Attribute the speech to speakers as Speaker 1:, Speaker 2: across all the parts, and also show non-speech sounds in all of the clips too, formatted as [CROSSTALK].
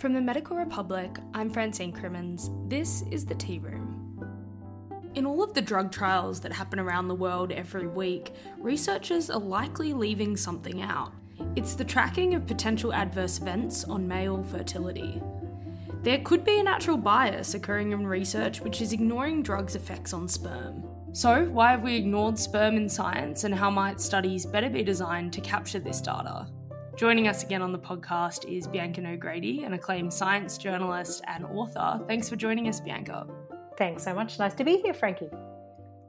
Speaker 1: From the Medical Republic, I'm Francine Crimmins. This is the Tea Room. In all of the drug trials that happen around the world every week, researchers are likely leaving something out. It's the tracking of potential adverse events on male fertility. There could be a natural bias occurring in research which is ignoring drugs' effects on sperm. So, why have we ignored sperm in science, and how might studies better be designed to capture this data? Joining us again on the podcast is Bianca Nogrady, an acclaimed science journalist and author. Thanks for joining us, Bianca.
Speaker 2: Thanks so much. Nice to be here, Frankie.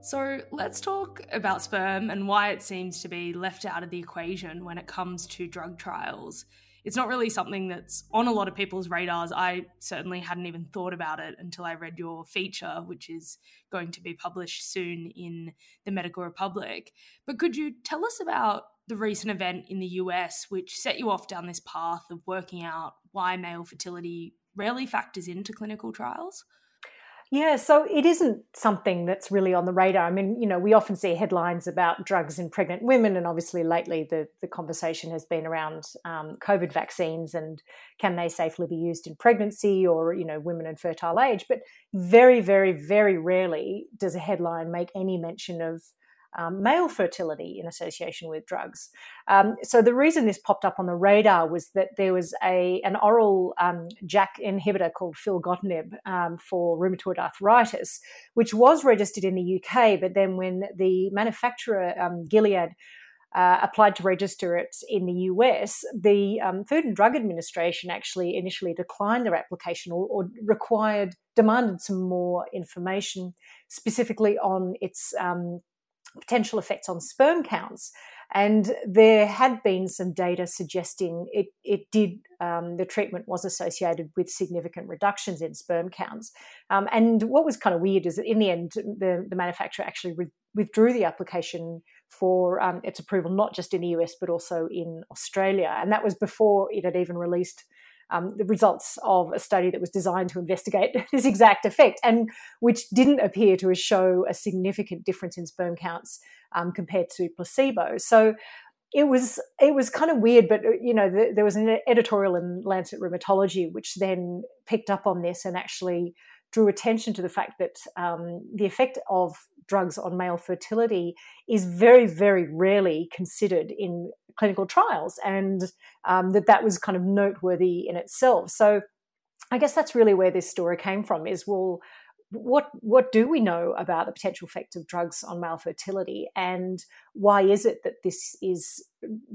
Speaker 1: So, let's talk about sperm and why it seems to be left out of the equation when it comes to drug trials it's not really something that's on a lot of people's radars. I certainly hadn't even thought about it until I read your feature, which is going to be published soon in the Medical Republic. But could you tell us about the recent event in the US, which set you off down this path of working out why male fertility rarely factors into clinical trials?
Speaker 2: Yeah, so it isn't something that's really on the radar. I mean, you know, we often see headlines about drugs in pregnant women, and obviously lately the, the conversation has been around um, COVID vaccines and can they safely be used in pregnancy or, you know, women in fertile age. But very, very, very rarely does a headline make any mention of um, male fertility in association with drugs. Um, so the reason this popped up on the radar was that there was a an oral um, inhibitor called filgotinib um, for rheumatoid arthritis, which was registered in the UK, but then when the manufacturer um, Gilead uh, applied to register it in the US, the um, Food and Drug Administration actually initially declined their application or, or required, demanded some more information, specifically on its um, potential effects on sperm counts. And there had been some data suggesting it, it did, um, the treatment was associated with significant reductions in sperm counts. Um, and what was kind of weird is that in the end, the, the manufacturer actually re- withdrew the application for um, its approval, not just in the US, but also in Australia. And that was before it had even released um, the results of a study that was designed to investigate [LAUGHS] this exact effect and which didn't appear to show a significant difference in sperm counts um, compared to placebo. So it was it was kind of weird, but uh, you know the, there was an editorial in Lancet Rheumatology which then picked up on this and actually drew attention to the fact that um, the effect of drugs on male fertility is very, very rarely considered in clinical trials, and um, that that was kind of noteworthy in itself. So, I guess that's really where this story came from. Is well, what what do we know about the potential effects of drugs on male fertility, and why is it that this is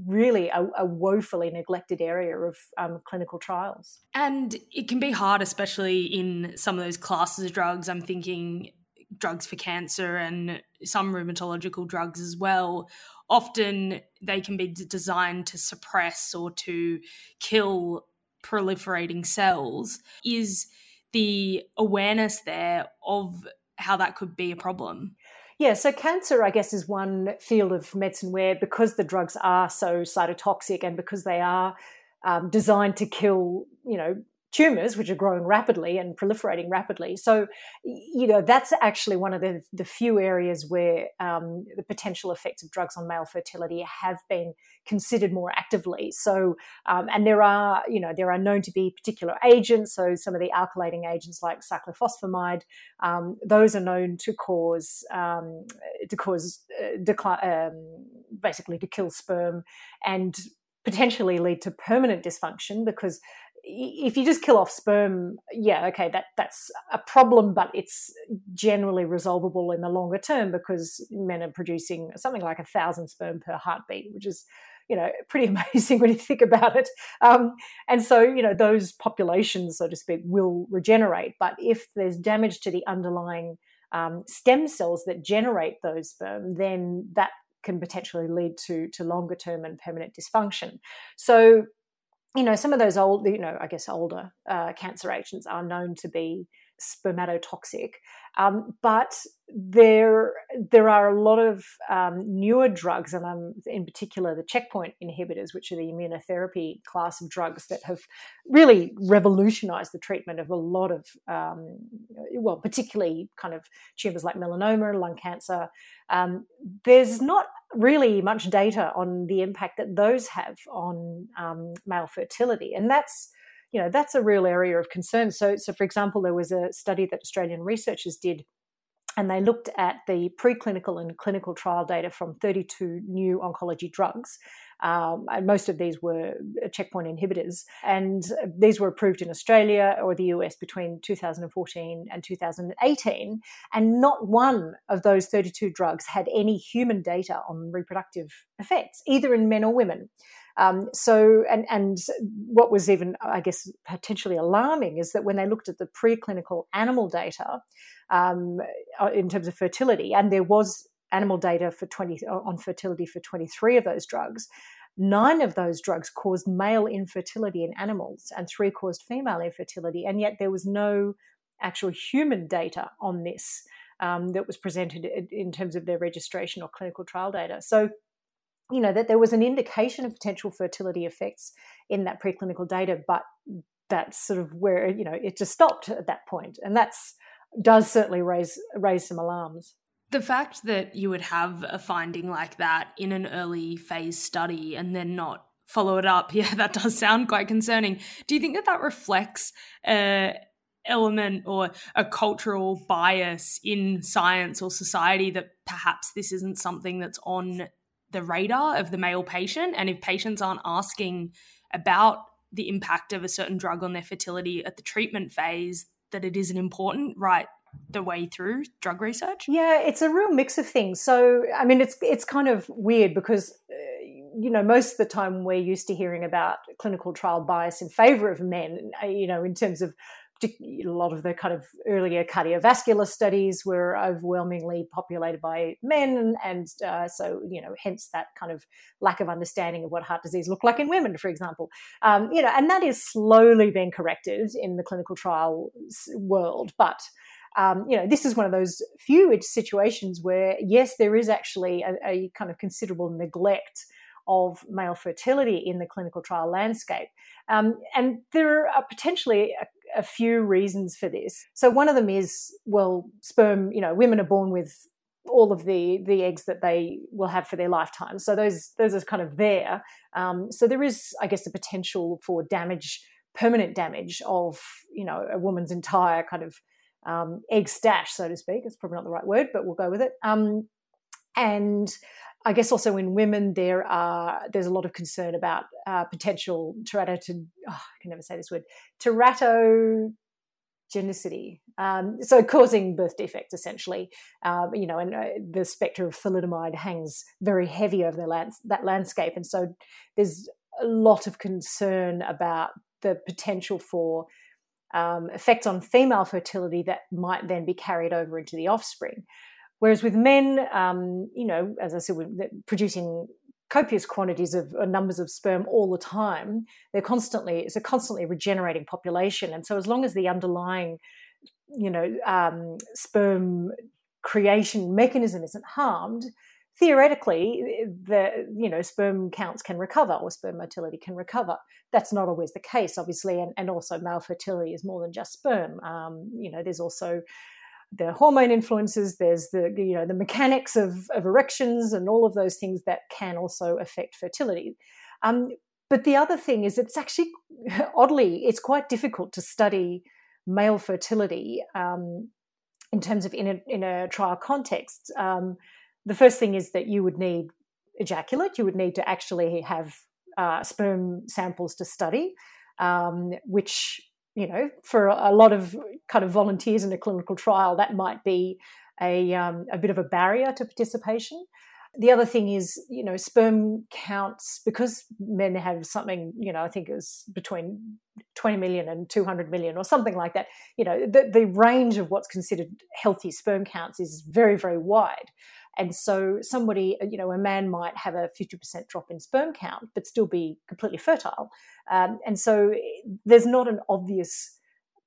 Speaker 2: really a, a woefully neglected area of um, clinical trials?
Speaker 1: And it can be hard, especially in some of those classes of drugs. I'm thinking drugs for cancer and some rheumatological drugs as well often they can be designed to suppress or to kill proliferating cells is the awareness there of how that could be a problem.
Speaker 2: Yeah, so cancer, I guess, is one field of medicine where because the drugs are so cytotoxic and because they are um, designed to kill, you know, tumors which are growing rapidly and proliferating rapidly. So you know that's actually one of the, the few areas where um, the potential effects of drugs on male fertility have been considered more actively. So um, and there are you know there are known to be particular agents. So some of the alkylating agents like cyclophosphamide um, those are known to cause um, to cause uh, decline um, basically to kill sperm and potentially lead to permanent dysfunction because if you just kill off sperm, yeah, okay, that that's a problem, but it's generally resolvable in the longer term because men are producing something like a thousand sperm per heartbeat, which is you know [LAUGHS] pretty amazing when you think about it. Um, and so you know those populations, so to speak, will regenerate. But if there's damage to the underlying um, stem cells that generate those sperm, then that can potentially lead to to longer term and permanent dysfunction. So you know, some of those old, you know, I guess older uh, cancer agents are known to be spermatotoxic, um, but there there are a lot of um, newer drugs, and um, in particular the checkpoint inhibitors, which are the immunotherapy class of drugs that have really revolutionised the treatment of a lot of, um, well, particularly kind of tumours like melanoma, lung cancer. Um, there's not really much data on the impact that those have on um, male fertility, and that's you know that's a real area of concern. So, so for example, there was a study that Australian researchers did and they looked at the preclinical and clinical trial data from 32 new oncology drugs. Um, and most of these were checkpoint inhibitors, and these were approved in Australia or the US between 2014 and 2018. And not one of those 32 drugs had any human data on reproductive effects, either in men or women. Um, so, and, and what was even, I guess, potentially alarming is that when they looked at the preclinical animal data um, uh, in terms of fertility, and there was animal data for 20 uh, on fertility for 23 of those drugs, nine of those drugs caused male infertility in animals, and three caused female infertility, and yet there was no actual human data on this. Um, that was presented in terms of their registration or clinical trial data. So you know that there was an indication of potential fertility effects in that preclinical data but that's sort of where you know it just stopped at that point. And that's does certainly raise raise some alarms.
Speaker 1: The fact that you would have a finding like that in an early phase study and then not follow it up [LAUGHS] yeah that does sound quite concerning. Do you think that that reflects a element or a cultural bias in science or society that perhaps this isn't something that's on the radar of the male patient. And if patients aren't asking about the impact of a certain drug on their fertility at the treatment phase, that it isn't important right the way through drug research?
Speaker 2: Yeah, it's a real mix of things. So, I mean, it's it's kind of weird because uh, you know most of the time we're used to hearing about clinical trial bias in favor of men. Uh, you know, in terms of a lot of the kind of earlier cardiovascular studies were overwhelmingly populated by men, and uh, so you know, hence that kind of lack of understanding of what heart disease looked like in women, for example. Um, you know, and that is slowly being corrected in the clinical trial world, but. Um, you know, this is one of those few situations where, yes, there is actually a, a kind of considerable neglect of male fertility in the clinical trial landscape. Um, and there are potentially a, a few reasons for this. So one of them is, well, sperm, you know, women are born with all of the the eggs that they will have for their lifetime. So those those are kind of there. Um, so there is, I guess, a potential for damage, permanent damage of you know a woman's entire kind of um, egg stash, so to speak. It's probably not the right word, but we'll go with it. Um, and I guess also in women there are there's a lot of concern about uh, potential teratogenicity. Oh, I can never say this word. Teratogenicity, um, so causing birth defects essentially. Um, you know, and uh, the spectre of thalidomide hangs very heavy over lands- that landscape, and so there's a lot of concern about the potential for um, effects on female fertility that might then be carried over into the offspring. Whereas with men, um, you know, as I said, we're producing copious quantities of uh, numbers of sperm all the time, they're constantly it's a constantly regenerating population, and so as long as the underlying, you know, um, sperm creation mechanism isn't harmed, theoretically the you know sperm counts can recover or sperm motility can recover. That's not always the case obviously. And, and also male fertility is more than just sperm. Um, you know there's also the hormone influences there's the you know the mechanics of, of erections and all of those things that can also affect fertility. Um, but the other thing is it's actually [LAUGHS] oddly it's quite difficult to study male fertility um, in terms of in a, in a trial context. Um, the first thing is that you would need ejaculate you would need to actually have uh, sperm samples to study um, which you know, for a lot of kind of volunteers in a clinical trial, that might be a, um, a bit of a barrier to participation. The other thing is, you know, sperm counts because men have something, you know, I think it was between 20 million and 200 million or something like that. You know, the, the range of what's considered healthy sperm counts is very, very wide. And so somebody, uh, you know, a man might have a 50% drop in sperm count, but still be completely fertile. Um, and so eh, there's not an obvious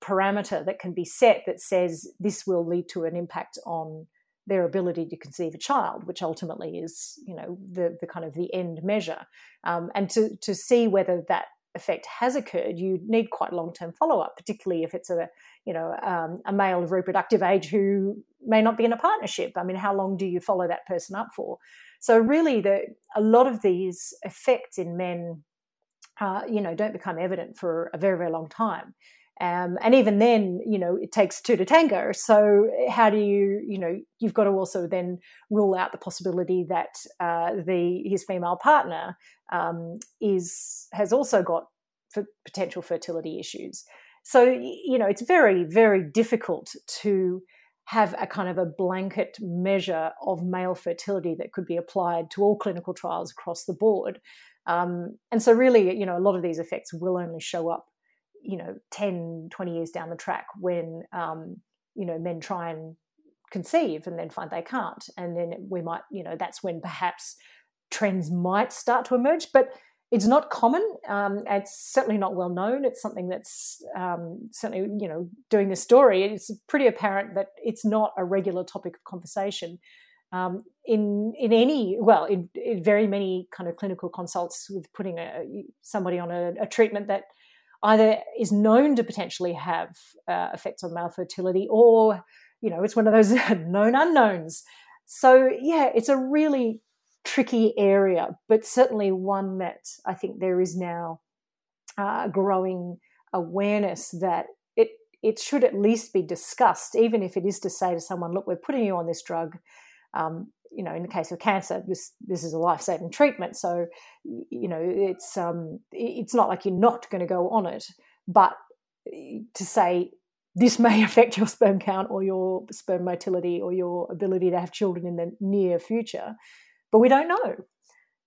Speaker 2: parameter that can be set that says this will lead to an impact on their ability to conceive a child, which ultimately is, you know, the, the kind of the end measure. Um, and to, to see whether that effect has occurred, you need quite long-term follow-up, particularly if it's a you know um, a male of reproductive age who may not be in a partnership. I mean, how long do you follow that person up for? So really, the a lot of these effects in men uh, you know, don't become evident for a very, very long time. Um, and even then, you know, it takes two to tango. So how do you, you know, you've got to also then rule out the possibility that uh, the his female partner um, is has also got potential fertility issues. So you know, it's very, very difficult to have a kind of a blanket measure of male fertility that could be applied to all clinical trials across the board. Um, and so, really, you know, a lot of these effects will only show up you know 10 20 years down the track when um, you know men try and conceive and then find they can't. And then we might you know that's when perhaps trends might start to emerge. But it's not common. Um, it's certainly not well known. It's something that's um, certainly you know doing the story it's pretty apparent that it's not a regular topic of conversation. Um, in in any well in, in, very many kind of clinical consults with putting a, somebody on a, a treatment that either is known to potentially have uh, effects on male fertility or you know it's one of those [LAUGHS] known unknowns. So yeah it's a really tricky area but certainly one that i think there is now uh, growing awareness that it it should at least be discussed even if it is to say to someone look we're putting you on this drug um, you know, in the case of cancer, this this is a life saving treatment. So, you know, it's um, it's not like you're not going to go on it, but to say this [LAUGHS] may affect your sperm count or your sperm motility or your ability to have children in the near future, but we don't know.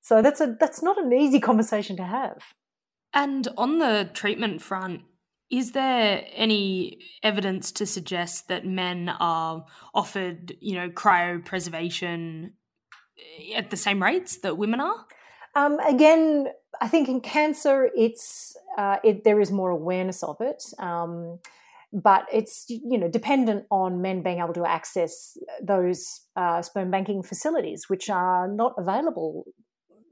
Speaker 2: So that's a that's not an easy conversation to have.
Speaker 1: And on the treatment front, is there any evidence to suggest that men are offered, you know, cryopreservation at the same rates that women are?
Speaker 2: Um, again, I think in cancer, it's uh, it, there is more awareness of it, um, but it's you know dependent on men being able to access those uh, sperm banking facilities, which are not available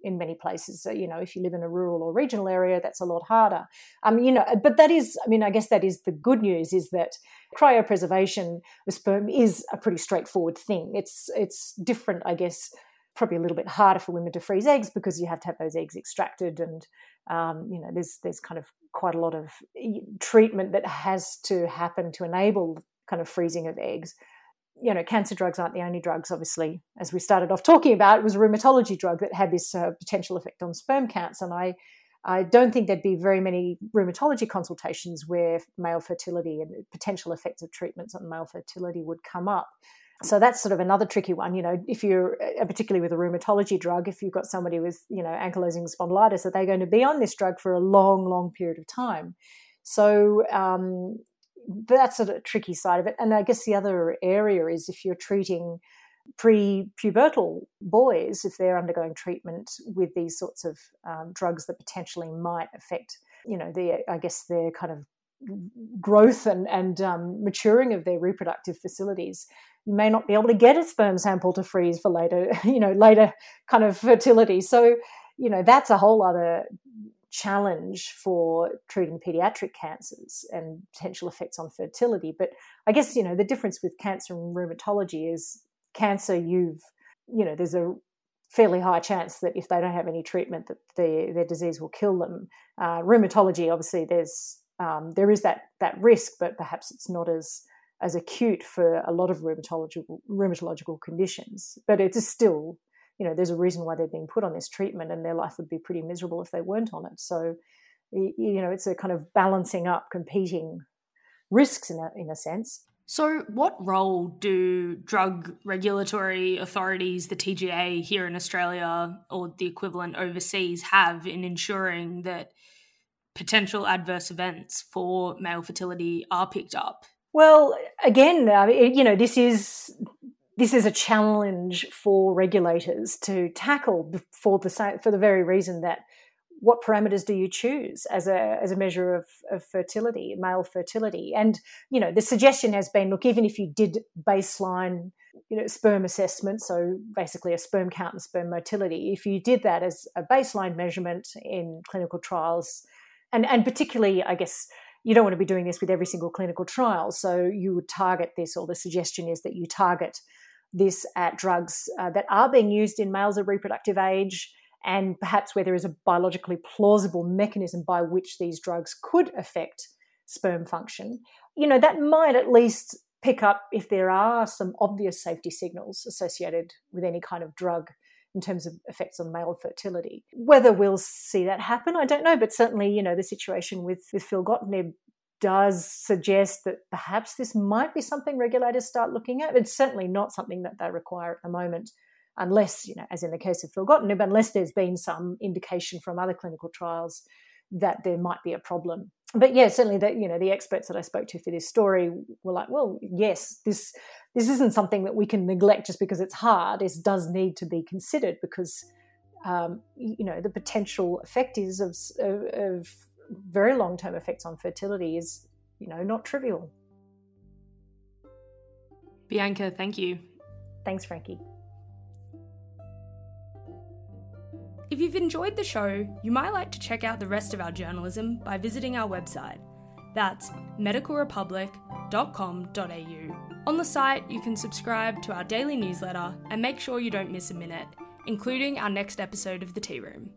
Speaker 2: in many places. So, you know, if you live in a rural or regional area, that's a lot harder. Um, you know, but that is, I mean, I guess that is the good news is that cryopreservation of sperm is a pretty straightforward thing. It's it's different, I guess, probably a little bit harder for women to freeze eggs because you have to have those eggs extracted, and um, you know, there's there's kind of quite a lot of treatment that has to happen to enable kind of freezing of eggs you know, cancer drugs aren't the only drugs, obviously, as we started off talking about. It was a rheumatology drug that had this uh, potential effect on sperm counts. And I, I don't think there'd be very many rheumatology consultations where male fertility and potential effects of treatments on male fertility would come up. So that's sort of another tricky one. You know, if you're uh, particularly with a rheumatology drug, if you've got somebody with, you know, ankylosing spondylitis, are they going to be on this drug for a long, long period of time? So, um, that's a tricky side of it. And I guess the other area is if you're treating pre-pubertal boys, if they're undergoing treatment with these sorts of um, drugs that potentially might affect, you know, the I guess their kind of growth and and um, maturing of their reproductive facilities, you may not be able to get a sperm sample to freeze for later, [LAUGHS] you know, later kind of fertility. So, you know, that's a whole other challenge for treating pediatric cancers and potential effects on fertility. But I guess, you know, the difference with cancer and rheumatology is cancer, you've, you know, there's a fairly high chance that if they don't have any treatment that the, their disease will kill them. Uh, rheumatology, obviously, there's um, there is that that risk, but perhaps it's not as as acute for a lot of rheumatological rheumatological conditions. But it is still you know, there's a reason why they're being put on this treatment and their life would be pretty miserable if they weren't on it. So, you know, it's a kind of balancing up competing risks in a, in a sense.
Speaker 1: So, what role do drug regulatory authorities, the TGA here in Australia or the equivalent overseas, have in ensuring that potential adverse events for male fertility are picked up?
Speaker 2: Well, again, you know, this is this is a challenge for regulators to tackle for the for the very reason that what parameters do you choose as a as a measure of, of fertility, male fertility? And you know, the suggestion has been, look, even if you did baseline, you know, sperm assessment, so basically a sperm count and sperm motility, if you did that as a baseline measurement in clinical trials, and and particularly, I guess, you don't want to be doing this with every single clinical trial. So you would target this, or the suggestion is that you target this at drugs uh, that are being used in males of reproductive age and perhaps where there is a biologically plausible mechanism by which these drugs could affect sperm function, you know, that might at least pick up if there are some obvious safety signals associated with any kind of drug in terms of effects on male fertility. Whether we'll see that happen, I don't know, but certainly, you know, the situation with, with filgotinib does suggest that perhaps this might be something regulators start looking at. It's certainly not something that they require at the moment, unless, you know, as in the case of filgotinib, unless there's been some indication from other clinical trials that there might be a problem. But yeah, certainly that you know the experts that I spoke to for this story were like, well, yes, this this isn't something that we can neglect just because it's hard. It does need to be considered because um, you know the potential effect is of, of, of very long term effects on fertility is you know not trivial.
Speaker 1: Bianca, thank you.
Speaker 2: Thanks, Frankie.
Speaker 1: If you've enjoyed the show, you might like to check out the rest of our journalism by visiting our website. That's medicalrepublic.com.au. On the site, you can subscribe to our daily newsletter and make sure you don't miss a minute, including our next episode of The Tea Room.